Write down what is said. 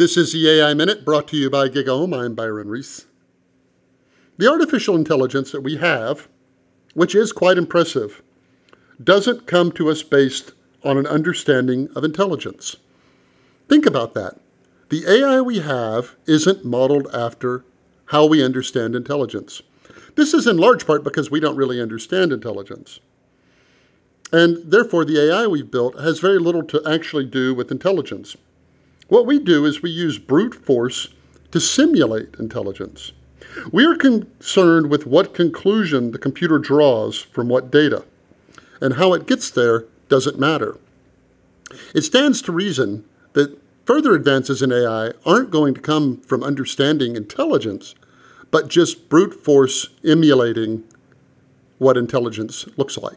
This is the AI Minute brought to you by GigaOM. I'm Byron Reese. The artificial intelligence that we have, which is quite impressive, doesn't come to us based on an understanding of intelligence. Think about that. The AI we have isn't modeled after how we understand intelligence. This is in large part because we don't really understand intelligence. And therefore, the AI we've built has very little to actually do with intelligence. What we do is we use brute force to simulate intelligence. We are concerned with what conclusion the computer draws from what data, and how it gets there doesn't matter. It stands to reason that further advances in AI aren't going to come from understanding intelligence, but just brute force emulating what intelligence looks like.